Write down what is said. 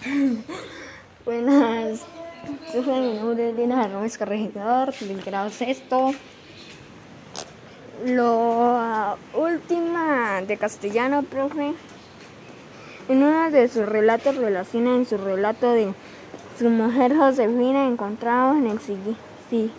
Buenas, profe, mi nombre es Lina Gómez Corregidor, del grado sexto. Lo ah, última de castellano, profe, en uno de sus relatos relaciona en su relato de su mujer Josefina encontrado en el siguiente